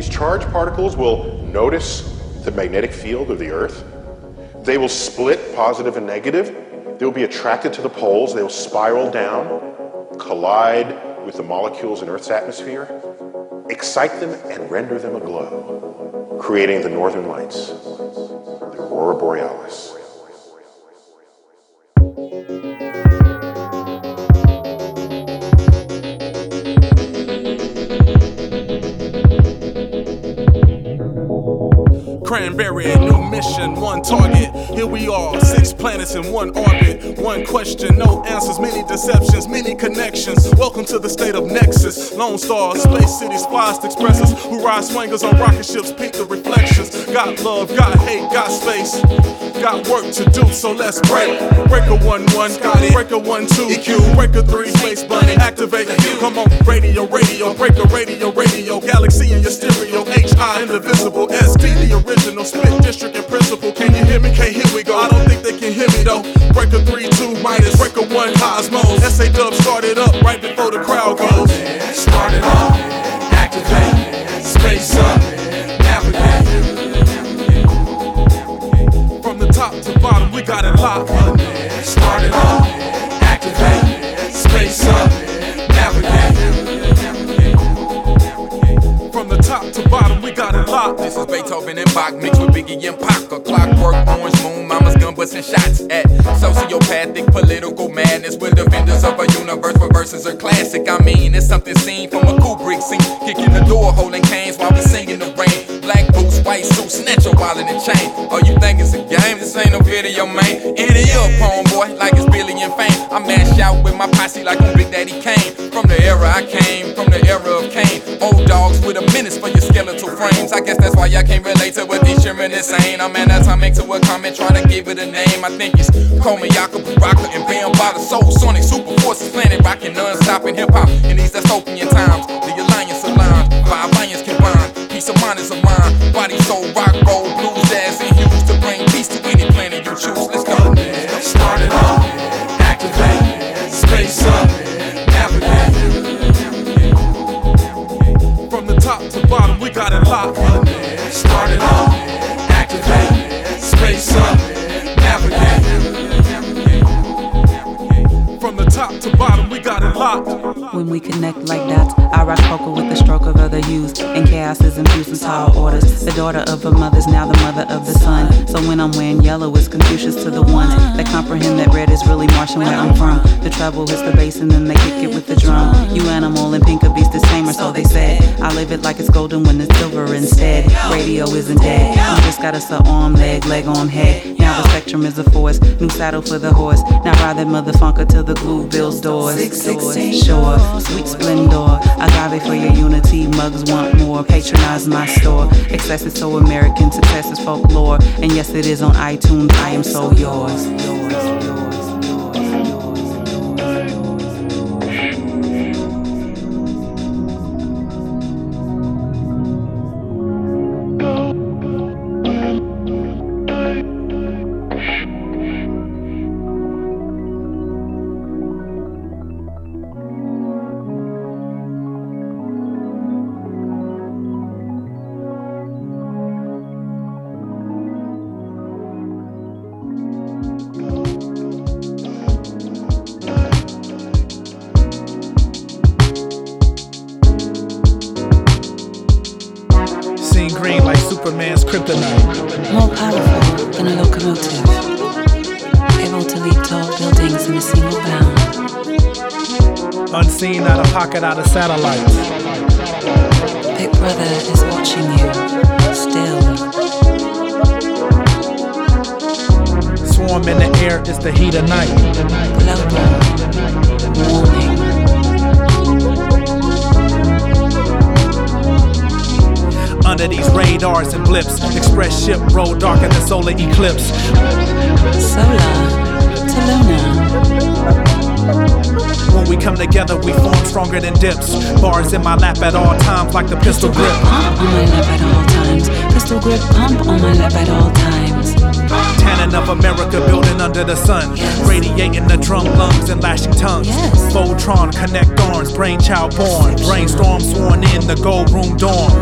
these charged particles will notice the magnetic field of the Earth. They will split positive and negative. They will be attracted to the poles. They will spiral down, collide with the molecules in Earth's atmosphere, excite them, and render them aglow, creating the northern lights, the aurora borealis. Cranberry, new mission, one target. Here we are, six planets in one orbit. One question, no answers, many deceptions, many connections. Welcome to the state of Nexus. Lone Star, Space Cities, Flyest Expressors, who ride swingers on rocket ships, peek the reflections. Got love, got hate, got space. Got work to do, so let's break. Breaker 1 1, got it. Breaker 1 2, EQ. Breaker 3, Space Bunny, activate the. Come on, radio, radio, breaker, radio, radio. Galaxy in your stereo, HI, indivisible. SD, original. Split district and principal. Can you hear me? Can't hear we go. I don't think they can hear me though. Breaker 3 2, minus. Breaker 1, Cosmos. SA Dub started up right before the crowd goes. Started up, activate, space up, navigate. From the top to bottom, we got it locked. Started up, activate, space up, got it locked. This is Beethoven and Bach mixed with Biggie and Pac. A clockwork, orange moon, mama's gun busting shots at sociopathic political madness. We're defenders of a universe where verses are classic. I mean, it's something seen from a Kubrick scene. Kicking the door, holding canes while we sing in the rain. White suit, snatch your wallet and chain. Oh, you think it's a game? This ain't no video, man. In the ear, poem boy, like it's Billy and Fame. I mash out with my posse like when Big Daddy came. From the era I came, from the era of Cain. Old dogs with a menace for your skeletal frames. I guess that's why y'all can't relate to what these children is saying. I'm anatomic to a comment, trying to give it a name. I think it's Komayaka, Baraka, and Bam by the Soul. Sonic Super Forces, planet rocking, non-stopping hip hop. In these dystopian body, soul, rock, roll, blues, locked. When we connect like dots, I rock poker with the stroke of other hues. And chaos is infused in tall orders. The daughter of her mother's now the mother of the son. So when I'm wearing yellow, it's Confucius to the ones that comprehend that red is really Martian where I'm from. The treble hits the bass and then they kick it with the drum. You animal and pink a beast the same, or so they said. I live it like it's golden when it's silver instead. Radio isn't dead. You just got us a arm, leg, leg, arm, head. Now the spectrum is a force. New saddle for the horse. Now ride that motherfucker to the glue bills doors. Sure, sweet splendor. Agave for your unity. Mugs want more. Patronize my store. Excess is so American. Success is folklore. And yes, it is on iTunes. I am so yours. Seen green like Superman's kryptonite. More powerful than a locomotive. Able to leap tall buildings in a single bound. Unseen out of pocket out of satellites. Big Brother is watching you. Still. Swarm in the air, it's the heat of night. Global. Warming. Radars and blips, express ship roll darker than solar eclipse. Solar. To Luna. When we come together, we form stronger than dips. Bars in my lap at all times, like the pistol grip. Pump on my lap at all times. Pistol grip pump on my lap at all times. Tannin of America building under the sun. Radiating the drum lungs and lashing tongues. Yes. Voltron, connect arms, brainchild born. Brainstorm sworn in the gold room dorm.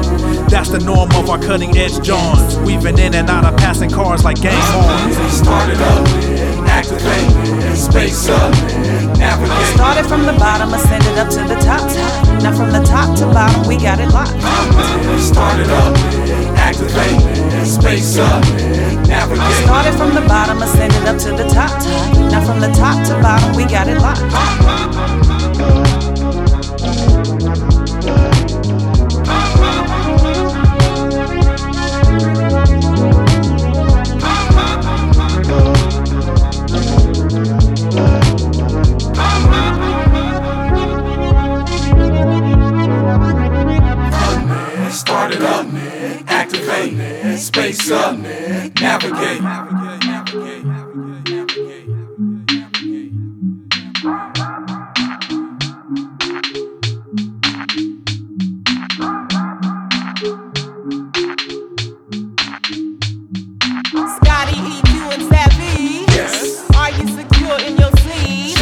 That's the norm of our cutting edge Johns. Weaving in and out of passing cars like game horns. Start it up, activate, space up, navigate. Started from the bottom, ascended up to the top. Now from the top to bottom, we got it locked. Start it up, activate, space up, navigate. Started from the bottom, ascended up to the top. Now from the top to bottom, we got it locked. Start it up, activate, space up, navigate. Savvy. Yes. Are you secure in your seat?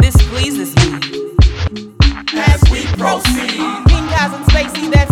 This pleases me. As we proceed. King Cosm Spacey, that's